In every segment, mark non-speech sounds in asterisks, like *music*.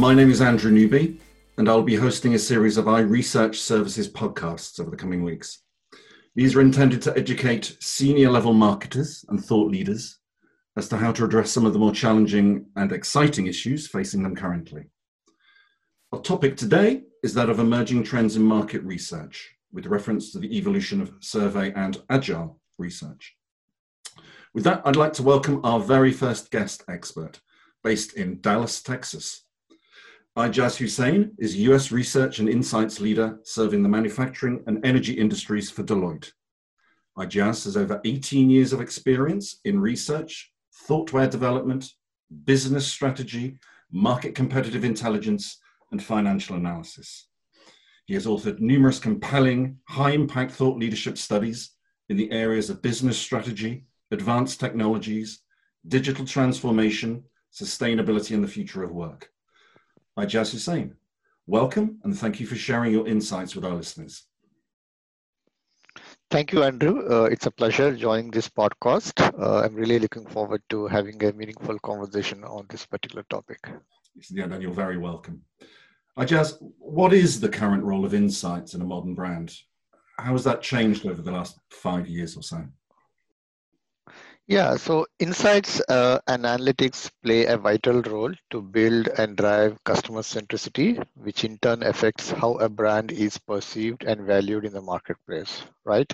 My name is Andrew Newby, and I'll be hosting a series of iResearch Services podcasts over the coming weeks. These are intended to educate senior level marketers and thought leaders as to how to address some of the more challenging and exciting issues facing them currently. Our topic today is that of emerging trends in market research, with reference to the evolution of survey and agile research. With that, I'd like to welcome our very first guest expert, based in Dallas, Texas. Ijaz Hussain is US Research and Insights Leader serving the manufacturing and energy industries for Deloitte. Ijaz has over 18 years of experience in research, thoughtware development, business strategy, market competitive intelligence, and financial analysis. He has authored numerous compelling, high impact thought leadership studies in the areas of business strategy, advanced technologies, digital transformation, sustainability, and the future of work. Ijaz Hussain, welcome and thank you for sharing your insights with our listeners. Thank you, Andrew. Uh, it's a pleasure joining this podcast. Uh, I'm really looking forward to having a meaningful conversation on this particular topic. Yeah, then you're very welcome. Ijaz, what is the current role of insights in a modern brand? How has that changed over the last five years or so? Yeah, so insights uh, and analytics play a vital role to build and drive customer centricity, which in turn affects how a brand is perceived and valued in the marketplace, right?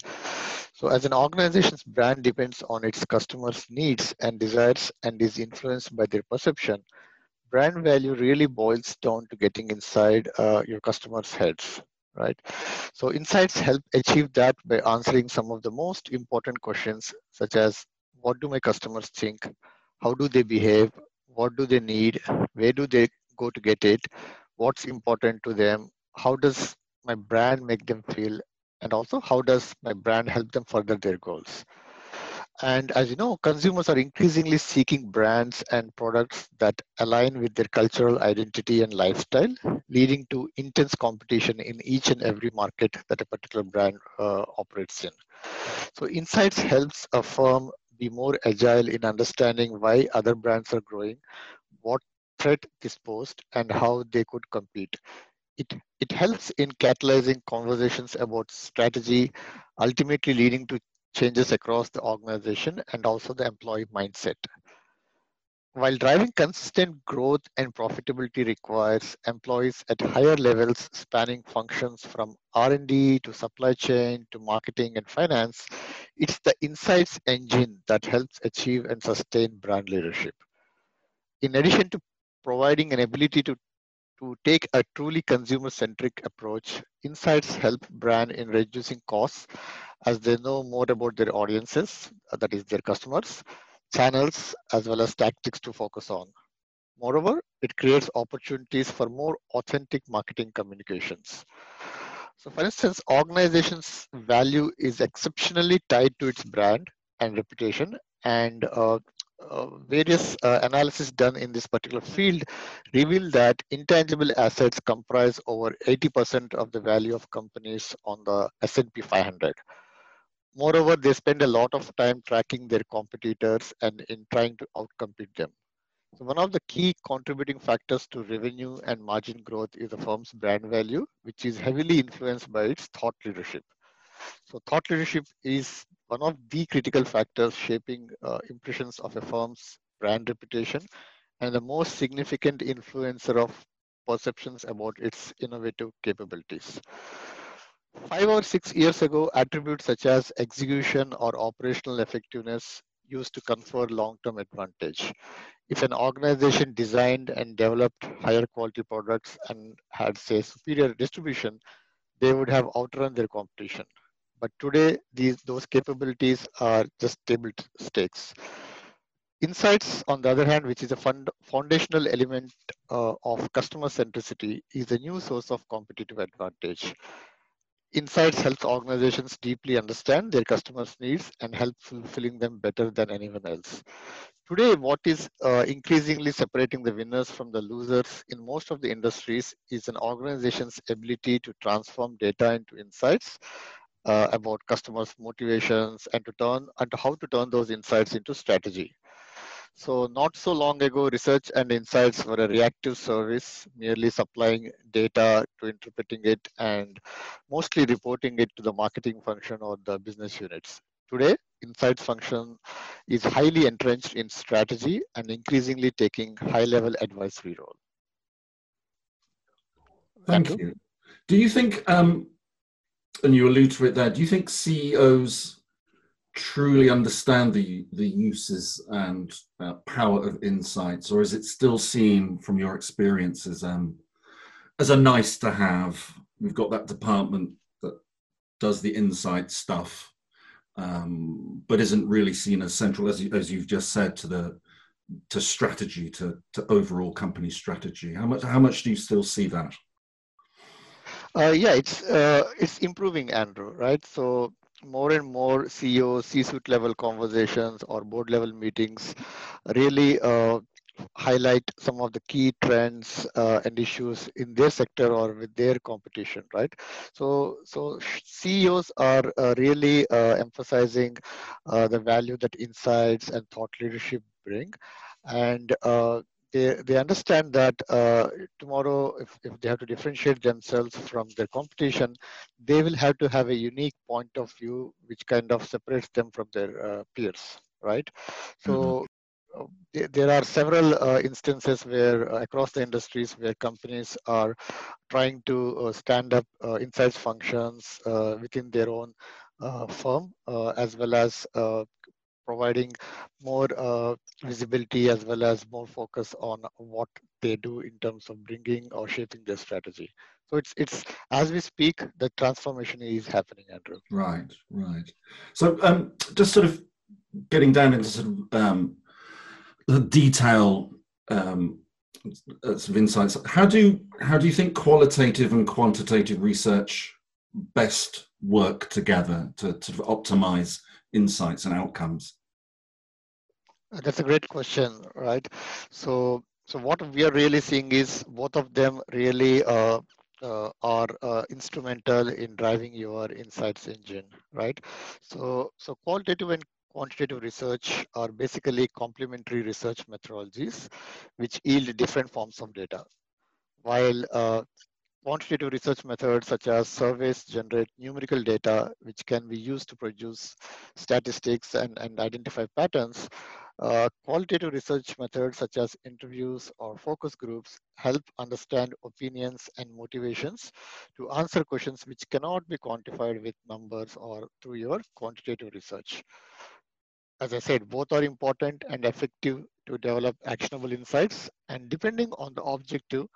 So as an organization's brand depends on its customers' needs and desires and is influenced by their perception, brand value really boils down to getting inside uh, your customers' heads, right? So insights help achieve that by answering some of the most important questions, such as what do my customers think? How do they behave? What do they need? Where do they go to get it? What's important to them? How does my brand make them feel? And also how does my brand help them further their goals? And as you know consumers are increasingly seeking brands and products that align with their cultural identity and lifestyle leading to intense competition in each and every market that a particular brand uh, operates in. So insights helps a firm be more agile in understanding why other brands are growing, what threat this posed, and how they could compete. It, it helps in catalyzing conversations about strategy, ultimately leading to changes across the organization and also the employee mindset. While driving consistent growth and profitability requires employees at higher levels spanning functions from R&D to supply chain to marketing and finance, it's the insights engine that helps achieve and sustain brand leadership. In addition to providing an ability to, to take a truly consumer-centric approach, insights help brand in reducing costs as they know more about their audiences, that is their customers, channels as well as tactics to focus on. Moreover, it creates opportunities for more authentic marketing communications. So for instance, organization's value is exceptionally tied to its brand and reputation and uh, uh, various uh, analysis done in this particular field reveal that intangible assets comprise over 80% of the value of companies on the S&P 500. Moreover, they spend a lot of time tracking their competitors and in trying to outcompete them. So one of the key contributing factors to revenue and margin growth is the firm's brand value, which is heavily influenced by its thought leadership. So thought leadership is one of the critical factors shaping uh, impressions of a firm's brand reputation and the most significant influencer of perceptions about its innovative capabilities. Five or six years ago, attributes such as execution or operational effectiveness used to confer long-term advantage. If an organization designed and developed higher quality products and had, say, superior distribution, they would have outrun their competition. But today, these those capabilities are just table stakes. Insights, on the other hand, which is a fund, foundational element uh, of customer centricity, is a new source of competitive advantage. Insights helps organizations deeply understand their customers' needs and help fulfilling them better than anyone else. Today, what is uh, increasingly separating the winners from the losers in most of the industries is an organization's ability to transform data into insights uh, about customers' motivations and to turn and how to turn those insights into strategy. So not so long ago, research and insights were a reactive service, merely supplying data to interpreting it and mostly reporting it to the marketing function or the business units. Today, insights function is highly entrenched in strategy and increasingly taking high-level advisory role. Thank Andrew? you. Do you think, um, and you allude to it there, do you think CEOs truly understand the the uses and uh, power of insights, or is it still seen from your experiences as um, as a nice to have? We've got that department that does the insight stuff, um, but isn't really seen as central, as you, as you've just said, to the to strategy, to to overall company strategy. How much how much do you still see that? Uh, yeah, it's uh, it's improving, Andrew. Right. So more and more CEO, C-suite level conversations or board level meetings really uh, highlight some of the key trends uh, and issues in their sector or with their competition, right? So, so CEOs are uh, really uh, emphasizing uh, the value that insights and thought leadership bring, and uh, they, they understand that uh, tomorrow, if, if they have to differentiate themselves from their competition, they will have to have a unique point of view which kind of separates them from their uh, peers, right? So mm-hmm. uh, there are several uh, instances where uh, across the industries where companies are trying to uh, stand up insights functions within their own firm as well as providing more uh, visibility as well as more focus on what they do in terms of bringing or shaping their strategy. So it's it's as we speak, the transformation is happening, Andrew. Right, right. So um, just sort of getting down into sort of um, the detail um, of insights. How do how do you think qualitative and quantitative research best work together to, to optimize insights and outcomes? That's a great question, right? So, so what we are really seeing is both of them really uh, uh, are uh, instrumental in driving your insights engine, right? So, so qualitative and quantitative research are basically complementary research methodologies which yield different forms of data. While uh, quantitative research methods such as surveys generate numerical data which can be used to produce statistics and, and identify patterns, uh, qualitative research methods such as interviews or focus groups help understand opinions and motivations to answer questions which cannot be quantified with numbers or through your quantitative research. As I said, both are important and effective to develop actionable insights and depending on the objective,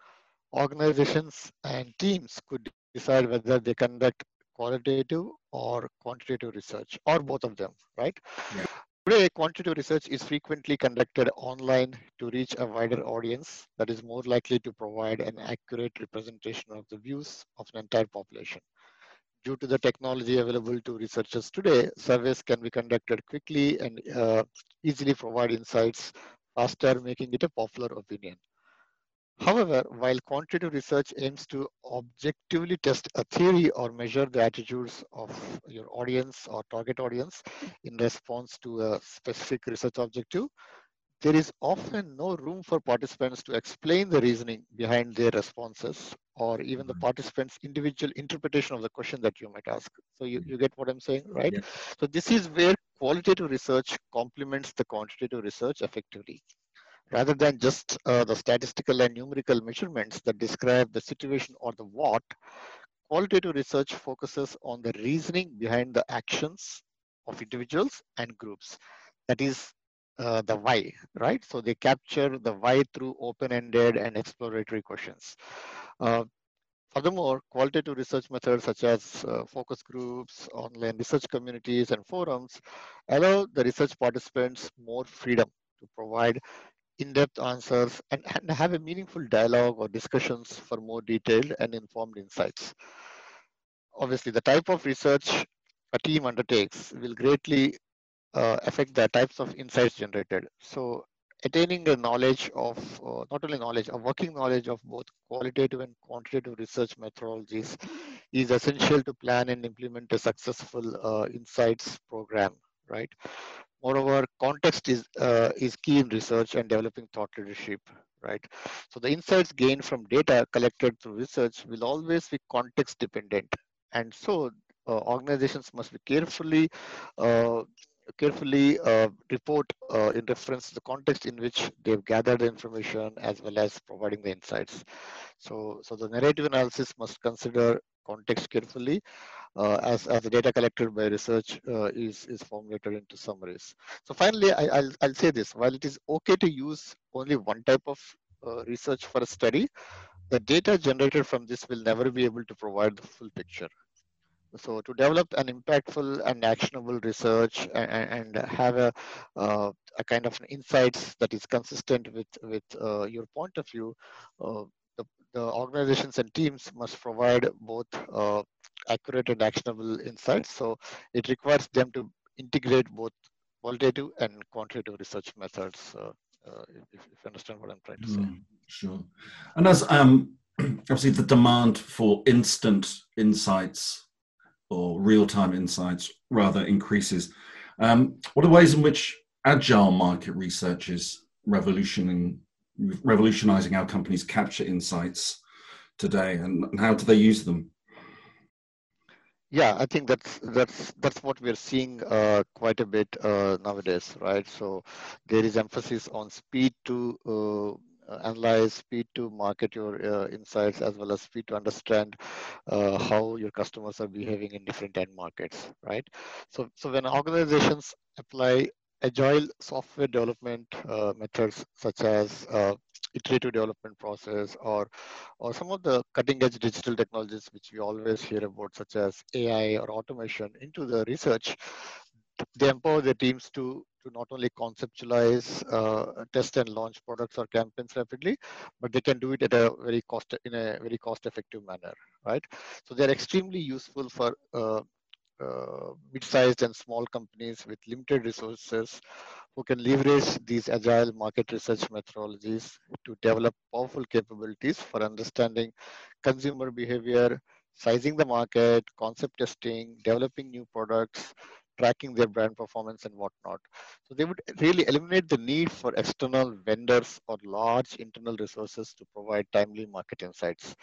organizations and teams could decide whether they conduct qualitative or quantitative research or both of them, right? Yeah. Today, quantitative research is frequently conducted online to reach a wider audience that is more likely to provide an accurate representation of the views of an entire population. Due to the technology available to researchers today, surveys can be conducted quickly and uh, easily provide insights faster, making it a popular opinion. However, while quantitative research aims to objectively test a theory or measure the attitudes of your audience or target audience in response to a specific research objective, there is often no room for participants to explain the reasoning behind their responses or even the mm-hmm. participants' individual interpretation of the question that you might ask. So you, you get what I'm saying, right? Yeah. So this is where qualitative research complements the quantitative research effectively rather than just uh, the statistical and numerical measurements that describe the situation or the what, qualitative research focuses on the reasoning behind the actions of individuals and groups. That is uh, the why, right? So they capture the why through open-ended and exploratory questions. Uh, furthermore, qualitative research methods such as uh, focus groups, online research communities, and forums allow the research participants more freedom to provide in-depth answers, and, and have a meaningful dialogue or discussions for more detailed and informed insights. Obviously, the type of research a team undertakes will greatly uh, affect the types of insights generated. So attaining a knowledge of, uh, not only knowledge, a working knowledge of both qualitative and quantitative research methodologies is essential to plan and implement a successful uh, insights program, right? Moreover, context is, uh, is key in research and developing thought leadership, right? So the insights gained from data collected through research will always be context dependent. And so uh, organizations must be carefully uh, carefully uh, report uh, in reference to the context in which they've gathered the information as well as providing the insights. So, so the narrative analysis must consider context carefully as, as the data collected by research uh, is, is formulated into summaries. So finally, I, will I'll say this, while it is okay to use only one type of uh, research for a study, the data generated from this will never be able to provide the full picture. So to develop an impactful and actionable research and, and have a, uh, a kind of insights that is consistent with, with uh, your point of view, uh, the, organizations and teams must provide both uh, accurate and actionable insights. So it requires them to integrate both qualitative and quantitative research methods. Uh, uh, if, if, you understand what I'm trying to say. Mm, sure. And as um, *clears throat* obviously the demand for instant insights or real-time insights rather increases. Um, what are ways in which agile market research is revolutioning, revolutionizing how companies capture insights today, and, how do they use them? Yeah, I think that's that's that's what we're seeing uh, quite a bit uh, nowadays, right? So there is emphasis on speed to uh, analyze, speed to market your uh, insights, as well as speed to understand uh, how your customers are behaving in different end markets, right? So, so when organizations apply agile software development uh, methods such as uh, iterative development process or or some of the cutting edge digital technologies which we always hear about such as AI or automation into the research they empower their teams to to not only conceptualize, uh, test and launch products or campaigns rapidly, but they can do it at a very cost in a very cost-effective manner, right? So they're extremely useful for uh, Uh, mid-sized and small companies with limited resources who can leverage these agile market research methodologies to develop powerful capabilities for understanding consumer behavior, sizing the market, concept testing, developing new products, tracking their brand performance and whatnot. So they would really eliminate the need for external vendors or large internal resources to provide timely market insights.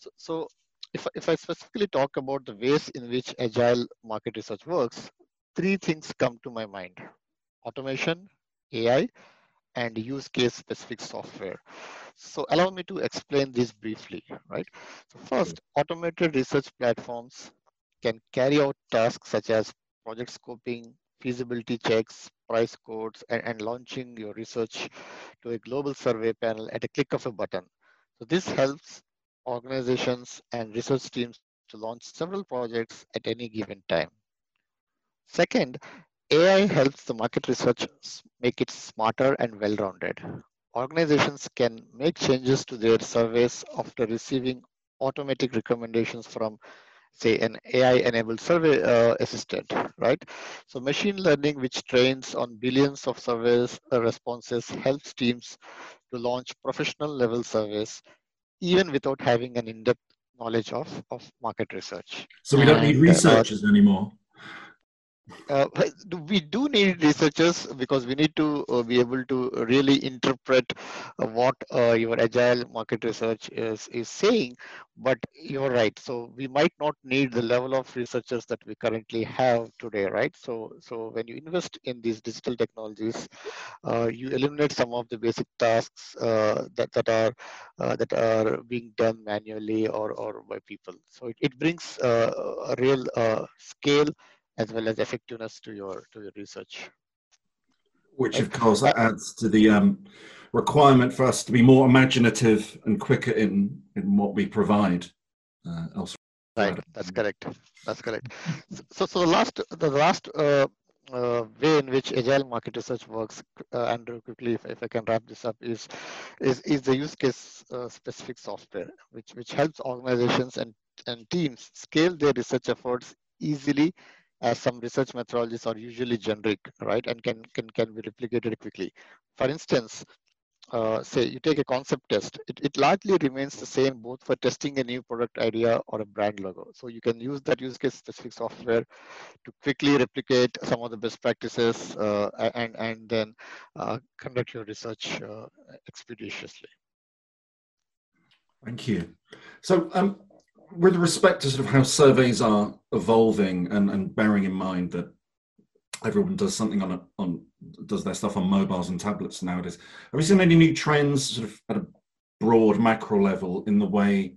So, so if, if I specifically talk about the ways in which agile market research works, three things come to my mind. Automation, AI, and use case specific software. So allow me to explain this briefly, right? So first, automated research platforms can carry out tasks such as project scoping, feasibility checks, price quotes, and, and launching your research to a global survey panel at a click of a button. So this helps organizations and research teams to launch several projects at any given time. Second, AI helps the market research make it smarter and well-rounded. Organizations can make changes to their surveys after receiving automatic recommendations from say an AI-enabled survey uh, assistant, right? So machine learning, which trains on billions of surveys uh, responses, helps teams to launch professional level surveys, even without having an in-depth knowledge of, of market research. So we don't need uh, researchers uh, anymore. Uh, we do need researchers because we need to uh, be able to really interpret uh, what uh, your agile market research is is saying. But you're right. So we might not need the level of researchers that we currently have today right? So so when you invest in these digital technologies uh, you eliminate some of the basic tasks uh, that that are that are being done manually or or by people. So it, it brings a real scale as well as effectiveness to your to your research. Which of course adds to the um, requirement for us to be more imaginative and quicker in in what we provide uh, elsewhere. Right, that's correct. That's correct. So, so the last the last uh, uh, way in which agile market research works, uh, Andrew, quickly, if, if I can wrap this up, is is, is the use case uh, specific software, which which helps organizations and and teams scale their research efforts easily as some research methodologies are usually generic, right, and can, can, can be replicated quickly. For instance, uh, say you take a concept test, it, it largely remains the same both for testing a new product idea or a brand logo. So you can use that use case specific software to quickly replicate some of the best practices uh, and, and then uh, conduct your research uh, expeditiously. Thank you. So um, with respect to sort of how surveys are evolving and, and bearing in mind that everyone does something on a, on does their stuff on mobiles and tablets nowadays. Have you seen any new trends sort of at a broad macro level in the way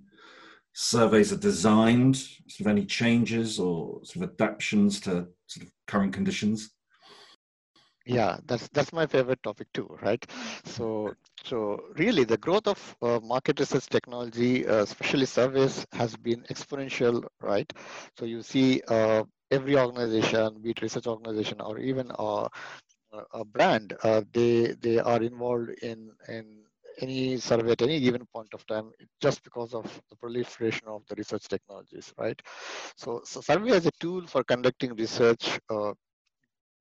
surveys are designed? Sort of any changes or sort of adaptations to sort of current conditions? Yeah, that's that's my favorite topic too, right? So so really, the growth of uh, market research technology, uh, especially surveys, has been exponential, right? So you see uh, every organization, be it research organization or even a, a brand, uh, they they are involved in in any survey at any given point of time just because of the proliferation of the research technologies, right? So, so survey as a tool for conducting research uh,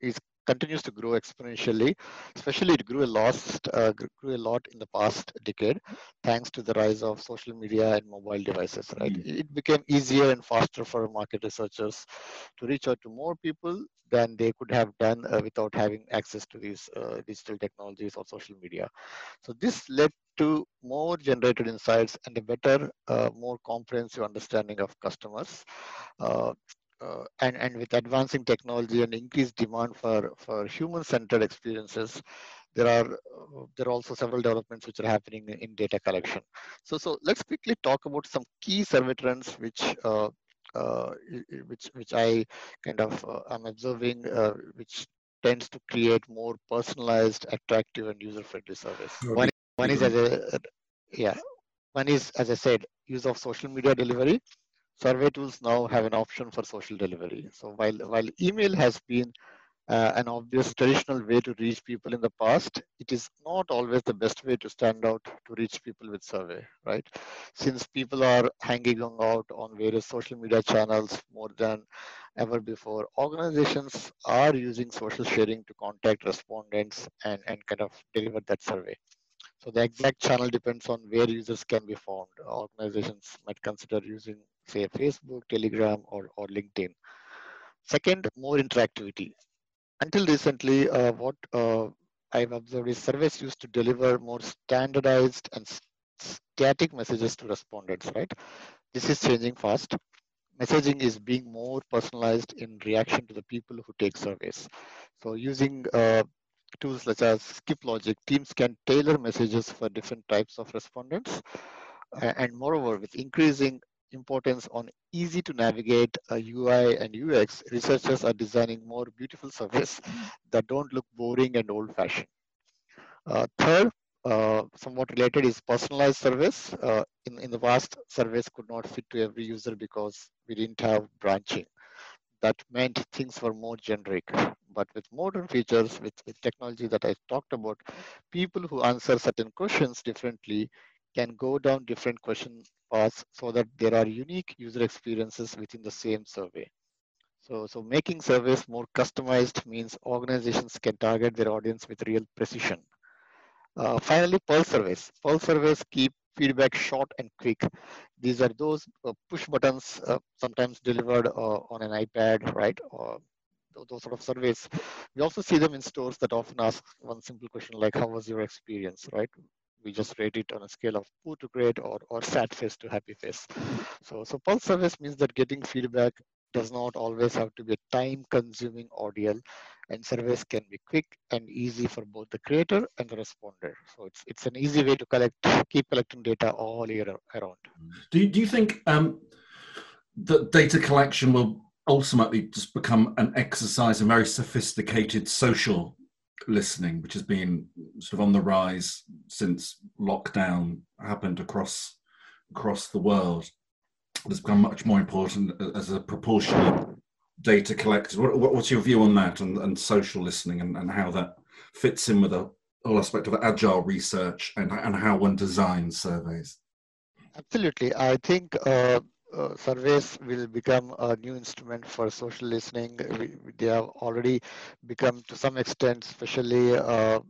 is continues to grow exponentially. Especially, it grew a lot, uh, grew a lot in the past decade, thanks to the rise of social media and mobile devices. Right, mm. it became easier and faster for market researchers to reach out to more people than they could have done uh, without having access to these uh, digital technologies or social media. So this led to more generated insights and a better, uh, more comprehensive understanding of customers. Uh, and, and with advancing technology and increased demand for, for human-centered experiences, there are uh, there are also several developments which are happening in data collection. So so let's quickly talk about some key survey trends which uh, uh which which I kind of uh, am observing, uh, which tends to create more personalized, attractive, and user-friendly service. One, one is as a yeah, one is as I said, use of social media delivery survey tools now have an option for social delivery. So while, while email has been uh, an obvious traditional way to reach people in the past, it is not always the best way to stand out to reach people with survey, right? Since people are hanging out on various social media channels more than ever before, organizations are using social sharing to contact respondents and, and kind of deliver that survey. So the exact channel depends on where users can be found. Organizations might consider using say Facebook, Telegram, or, or LinkedIn. Second, more interactivity. Until recently, uh, what uh, I've observed is surveys used to deliver more standardized and static messages to respondents, right? This is changing fast. Messaging is being more personalized in reaction to the people who take surveys. So using uh, tools such as Skip Logic, teams can tailor messages for different types of respondents. And moreover, with increasing importance on easy to navigate UI and UX, researchers are designing more beautiful surveys *laughs* that don't look boring and old fashioned. Uh, third, uh, somewhat related is personalized surveys. Uh, in, in the past, surveys could not fit to every user because we didn't have branching. That meant things were more generic. But with modern features, with, with technology that I talked about, people who answer certain questions differently can go down different question paths so that there are unique user experiences within the same survey. So, so making surveys more customized means organizations can target their audience with real precision. Uh, finally, pulse surveys. Pulse surveys keep feedback short and quick. These are those uh, push buttons uh, sometimes delivered uh, on an iPad, right? Or those sort of surveys. We also see them in stores that often ask one simple question like, how was your experience, right? We just rate it on a scale of poor to great or, or sad face to happy face. So, so pulse surveys means that getting feedback does not always have to be a time consuming ordeal and surveys can be quick and easy for both the creator and the responder. So it's, it's an easy way to collect, keep collecting data all year around. Do you, do you think um, that data collection will ultimately just become an exercise in very sophisticated social listening, which has been sort of on the rise since lockdown happened across across the world, has become much more important as a proportion of data collected. What, what's your view on that and, and social listening and, and how that fits in with the whole aspect of agile research and, and how one designs surveys? Absolutely. I think uh, uh, surveys will become a new instrument for social listening. We, they have already become to some extent, especially uh,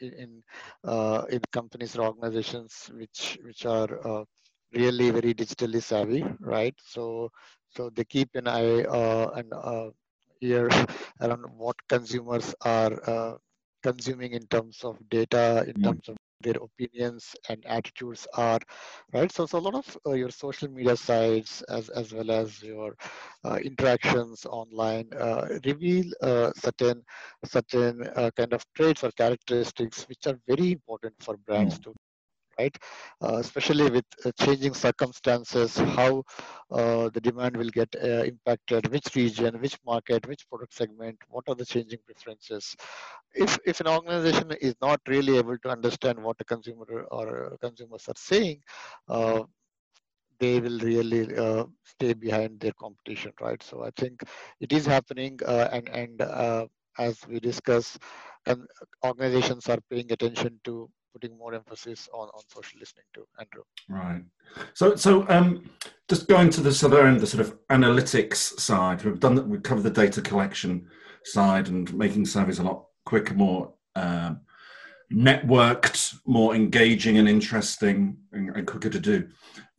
in uh, in companies or organizations which which are uh, really very digitally savvy, right? So so they keep an eye uh, and uh, ear *laughs* around what consumers are uh, consuming in terms of data, in mm. terms of their opinions and attitudes are right so, so a lot of uh, your social media sites as as well as your uh, interactions online uh, reveal uh, certain certain uh, kind of traits or characteristics which are very important for brands mm. to right? Uh, especially with uh, changing circumstances, how uh, the demand will get uh, impacted, which region, which market, which product segment, what are the changing preferences. If, if an organization is not really able to understand what the consumer or consumers are saying, uh, they will really uh, stay behind their competition, right? So I think it is happening, and and as we discuss, and organizations are paying attention to putting more emphasis on, on social listening too, Andrew. Right. So, so um, just going to the other end, the sort of analytics side, we've done that. We've covered the data collection side and making surveys a lot quicker, more um, networked, more engaging and interesting, and, and quicker to do.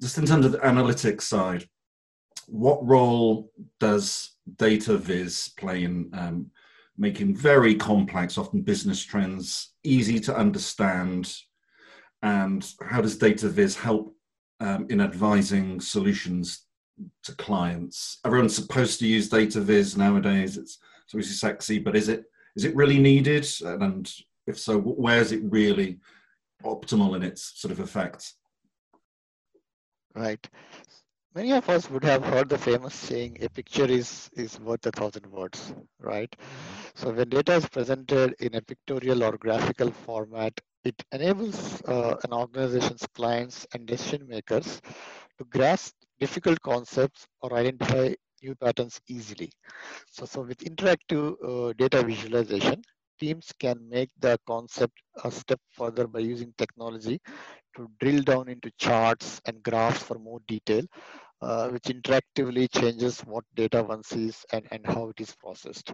Just in terms of the analytics side, what role does data viz play in um, making very complex, often business trends, easy to understand. And how does data viz help um, in advising solutions to clients? Everyone's supposed to use data viz nowadays. It's, it's obviously sexy, but is it is it really needed? And if so, where is it really optimal in its sort of effects? Right. Many of us would have heard the famous saying, a picture is, is worth a thousand words, right? So when data is presented in a pictorial or graphical format, it enables uh, an organization's clients and decision makers to grasp difficult concepts or identify new patterns easily. So, so with interactive uh, data visualization, teams can make the concept a step further by using technology to drill down into charts and graphs for more detail, uh, which interactively changes what data one sees and, and how it is processed.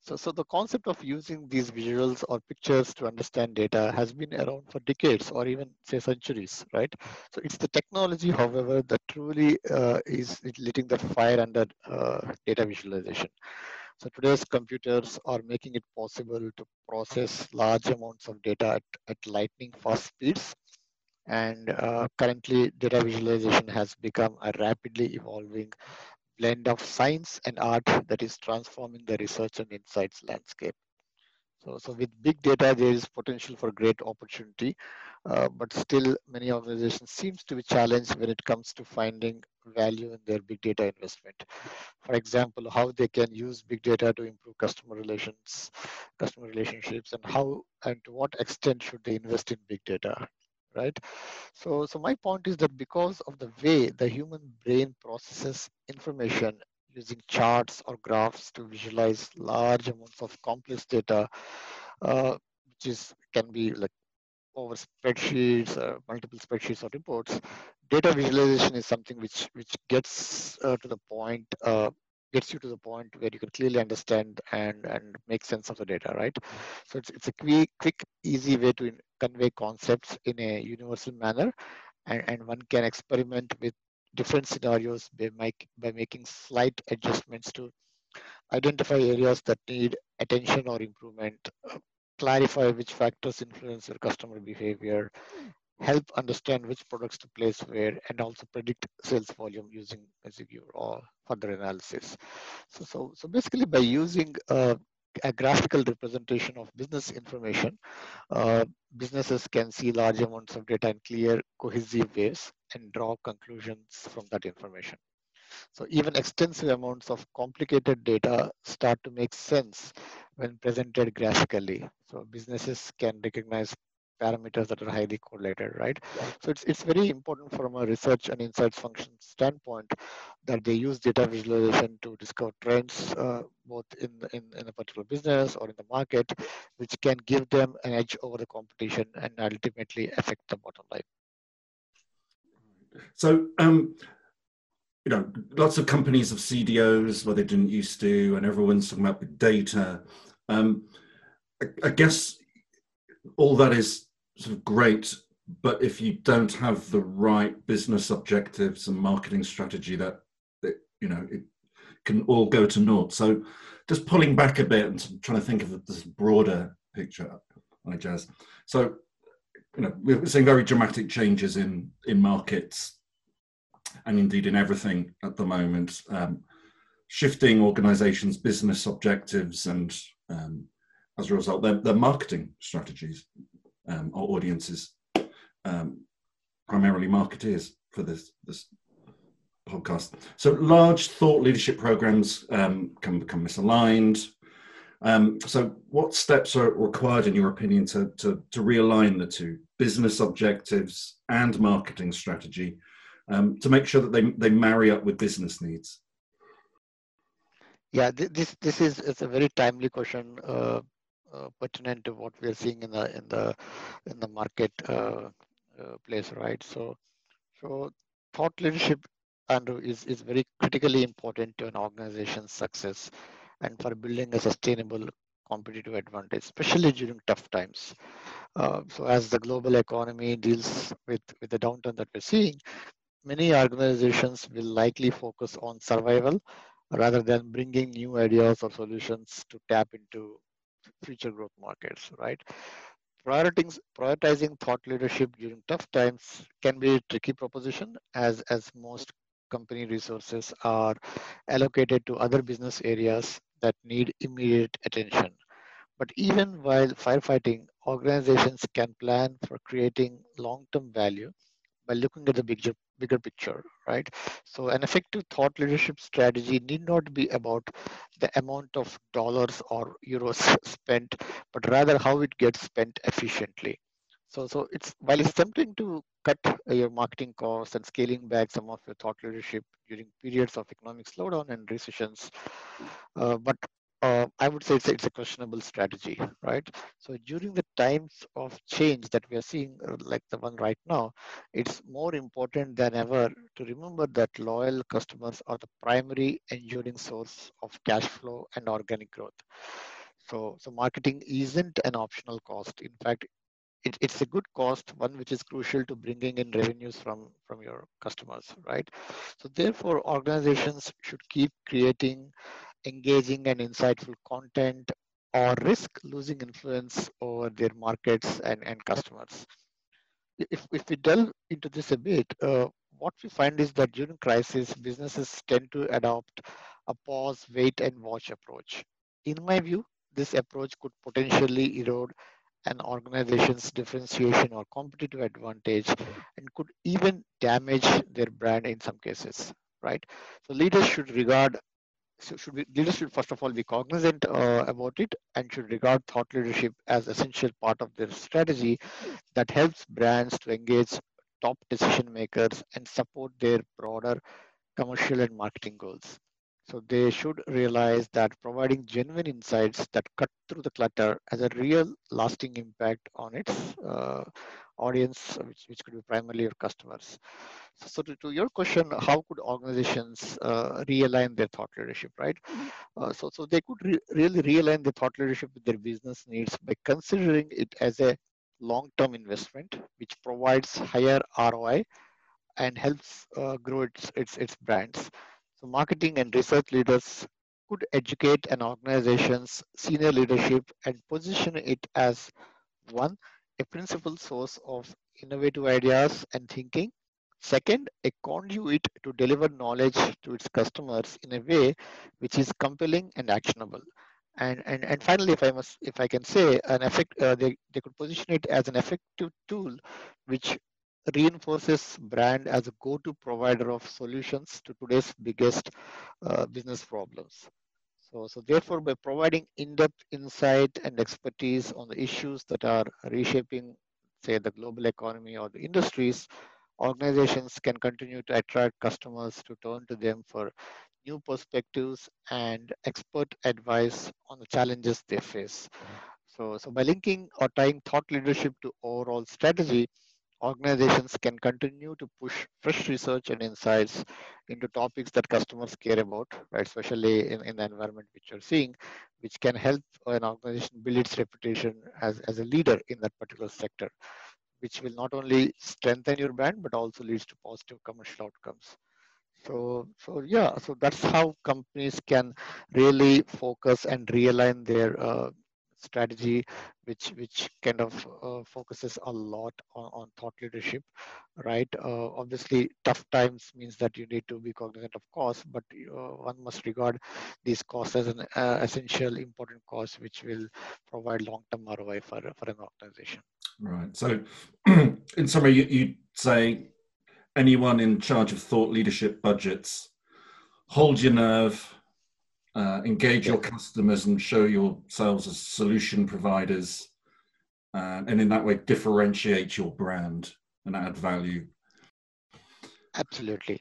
So, so the concept of using these visuals or pictures to understand data has been around for decades or even say centuries, right? So it's the technology, however, that truly uh, is lighting the fire under uh, data visualization. So today's computers are making it possible to process large amounts of data at, at lightning fast speeds. And uh, currently data visualization has become a rapidly evolving blend of science and art that is transforming the research and insights landscape. So, so with big data, there is potential for great opportunity, uh, but still many organizations seems to be challenged when it comes to finding value in their big data investment. For example, how they can use big data to improve customer relations, customer relationships, and how and to what extent should they invest in big data right? So, so my point is that because of the way the human brain processes information using charts or graphs to visualize large amounts of complex data, uh, which is can be like over spreadsheets, uh, multiple spreadsheets or reports, data visualization is something which which gets uh, to the point uh, gets you to the point where you can clearly understand and, and make sense of the data, right? So it's, it's a quick, quick, easy way to convey concepts in a universal manner. And, and one can experiment with different scenarios by, make, by making slight adjustments to identify areas that need attention or improvement, uh, clarify which factors influence your customer behavior, help understand which products to place where, and also predict sales volume using Azure or further analysis. So, so, so basically by using uh, a graphical representation of business information, uh, businesses can see large amounts of data in clear, cohesive ways and draw conclusions from that information. So even extensive amounts of complicated data start to make sense when presented graphically. So businesses can recognize parameters that are highly correlated, right? So it's, it's very important from a research and insights function standpoint that they use data visualization to discover trends uh, both in, in, in a particular business or in the market, which can give them an edge over the competition and ultimately affect the bottom line. So, um, you know, lots of companies have CDOs where they didn't used to, and everyone's talking about big data. Um, I, I guess all that is sort of great, but if you don't have the right business objectives and marketing strategy, that, that you know it can all go to naught. So, just pulling back a bit and trying to think of this broader picture, Ijaz. So, you know, we're seeing very dramatic changes in in markets and indeed in everything at the moment. Um, shifting organizations' business objectives and um, as a result, their, their marketing strategies um, or audiences, um, primarily marketeers for this, this podcast. So large thought leadership programs um, can become misaligned. Um, so what steps are required in your opinion to, to, to realign the two business objectives and marketing strategy um, to make sure that they, they marry up with business needs? Yeah, this this is it's a very timely question, uh, pertinent to what we are seeing in the in the in the market uh, uh place, right? So, so thought leadership, Andrew, is is very critically important to an organization's success, and for building a sustainable competitive advantage, especially during tough times. Uh, so, as the global economy deals with with the downturn that we're seeing, many organizations will likely focus on survival rather than bringing new ideas or solutions to tap into future growth markets, right? Prioritizing, prioritizing thought leadership during tough times can be a tricky proposition as, as most company resources are allocated to other business areas that need immediate attention. But even while firefighting, organizations can plan for creating long-term value by looking at the bigger, bigger picture, right? So an effective thought leadership strategy need not be about the amount of dollars or euros *laughs* spent, but rather how it gets spent efficiently. So, so it's while it's tempting to cut your marketing costs and scaling back some of your thought leadership during periods of economic slowdown and recessions, uh, but uh, I would say it's, it's a questionable strategy, right? So during the times of change that we are seeing, uh, like the one right now, it's more important than ever to remember that loyal customers are the primary enduring source of cash flow and organic growth. So, so marketing isn't an optional cost. In fact, it, it's a good cost, one which is crucial to bringing in revenues from, from your customers, right? So therefore, organizations should keep creating engaging and insightful content or risk losing influence over their markets and, and customers. If, if we delve into this a bit, uh, what we find is that during crisis, businesses tend to adopt a pause, wait, and watch approach. In my view, this approach could potentially erode an organization's differentiation or competitive advantage and could even damage their brand in some cases, right? So leaders should regard so should leaders should first of all be cognizant uh, about it and should regard thought leadership as essential part of their strategy that helps brands to engage top decision makers and support their broader commercial and marketing goals. So they should realize that providing genuine insights that cut through the clutter has a real lasting impact on its uh, audience, which, which could be primarily your customers. So, so to, to your question, how could organizations uh, realign their thought leadership, right? Mm-hmm. Uh, so, so they could re really realign the thought leadership with their business needs by considering it as a long-term investment, which provides higher ROI and helps uh, grow its, its, its brands. So marketing and research leaders could educate an organization's senior leadership and position it as one a principal source of innovative ideas and thinking. Second, a conduit to deliver knowledge to its customers in a way which is compelling and actionable. And, and, and finally, if I must, if I can say, an effect, uh, they, they could position it as an effective tool which reinforces brand as a go-to provider of solutions to today's biggest uh, business problems. So, so therefore, by providing in-depth insight and expertise on the issues that are reshaping, say, the global economy or the industries, organizations can continue to attract customers to turn to them for new perspectives and expert advice on the challenges they face. Mm-hmm. So, so by linking or tying thought leadership to overall strategy, organizations can continue to push fresh research and insights into topics that customers care about, right? Especially in, in the environment which you're seeing, which can help an organization build its reputation as, as a leader in that particular sector, which will not only strengthen your brand, but also leads to positive commercial outcomes. So, so yeah, so that's how companies can really focus and realign their uh, strategy, which which kind of uh, focuses a lot on, on thought leadership, right? Uh, obviously, tough times means that you need to be cognizant of cost, but uh, one must regard these costs as an uh, essential, important cost, which will provide long-term ROI for for an organization. Right. So, *clears throat* in summary, you, you say anyone in charge of thought leadership budgets, hold your nerve, uh, engage your customers and show yourselves as solution providers, uh, and in that way differentiate your brand and add value. Absolutely.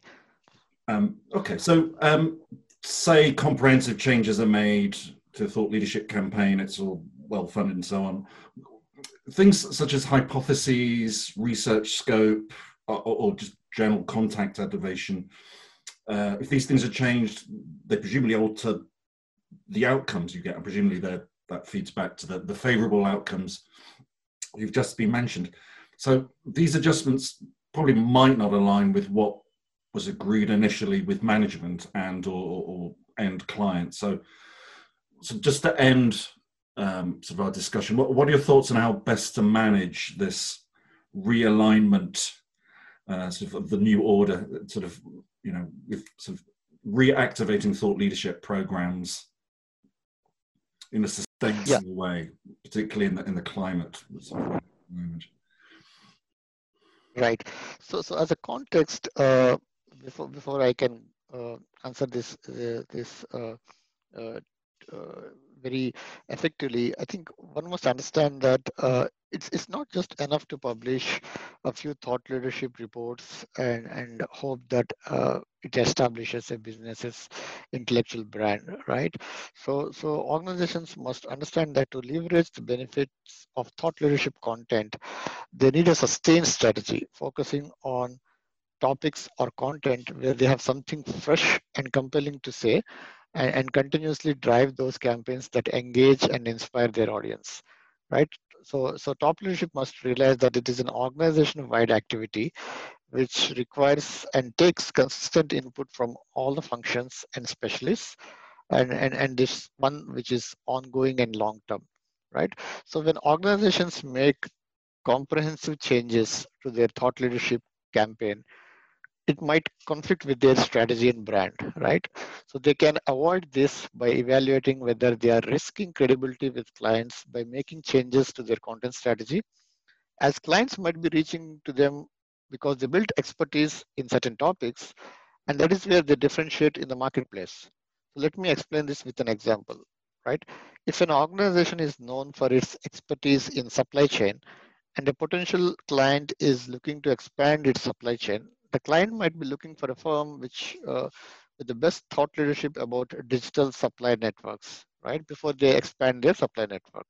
Um, okay, so um, say comprehensive changes are made to thought leadership campaign, it's all well funded and so on. Things such as hypotheses, research scope, or, or just general contact activation. Uh, if these things are changed, they presumably alter the outcomes you get, and presumably that feeds back to the, the favorable outcomes you've just been mentioned. So these adjustments probably might not align with what was agreed initially with management and or, or end clients. So, so just to end um, sort of our discussion, what, what are your thoughts on how best to manage this realignment uh, sort of the new order, sort of you know, with sort of reactivating thought leadership programs in a sustainable yeah. way, particularly in the in the climate. Right. So, so as a context, uh, before before I can uh, answer this uh, this uh, uh, uh, very effectively, I think one must understand that it's, it's not just enough to publish a few thought leadership reports and, and hope that uh, it establishes a business's intellectual brand, right? So, so organizations must understand that to leverage the benefits of thought leadership content, they need a sustained strategy focusing on topics or content where they have something fresh and compelling to say and, and continuously drive those campaigns that engage and inspire their audience right so so top leadership must realize that it is an organization wide activity which requires and takes consistent input from all the functions and specialists and and, and this one which is ongoing and long term right? So when organizations make comprehensive changes to their thought leadership campaign it might conflict with their strategy and brand, right? So they can avoid this by evaluating whether they are risking credibility with clients by making changes to their content strategy, as clients might be reaching to them because they built expertise in certain topics, and that is where they differentiate in the marketplace. So let me explain this with an example, right? If an organization is known for its expertise in supply chain, and a potential client is looking to expand its supply chain, the client might be looking for a firm which uh, with the best thought leadership about digital supply networks, right? Before they expand their supply network.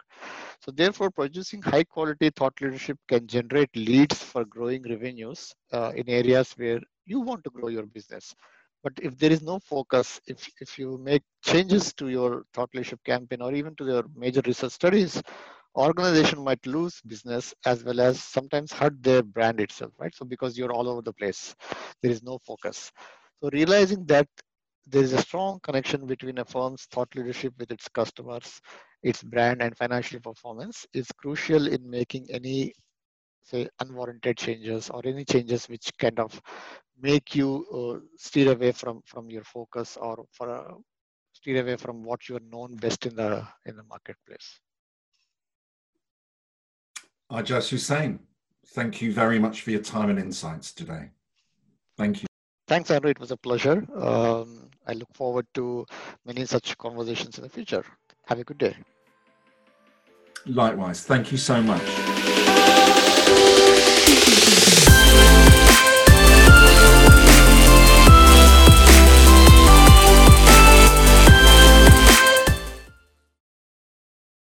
So therefore, producing high quality thought leadership can generate leads for growing revenues uh, in areas where you want to grow your business. But if there is no focus, if, if you make changes to your thought leadership campaign or even to your major research studies, organization might lose business as well as sometimes hurt their brand itself, right? So because you're all over the place, there is no focus. So realizing that there is a strong connection between a firm's thought leadership with its customers, its brand and financial performance is crucial in making any say unwarranted changes or any changes which kind of make you uh, steer away from from your focus or for uh, steer away from what you are known best in the in the marketplace. Ajas Hussain, thank you very much for your time and insights today. Thank you. Thanks, Andrew. It was a pleasure. Um, I look forward to many such conversations in the future. Have a good day. Likewise. Thank you so much.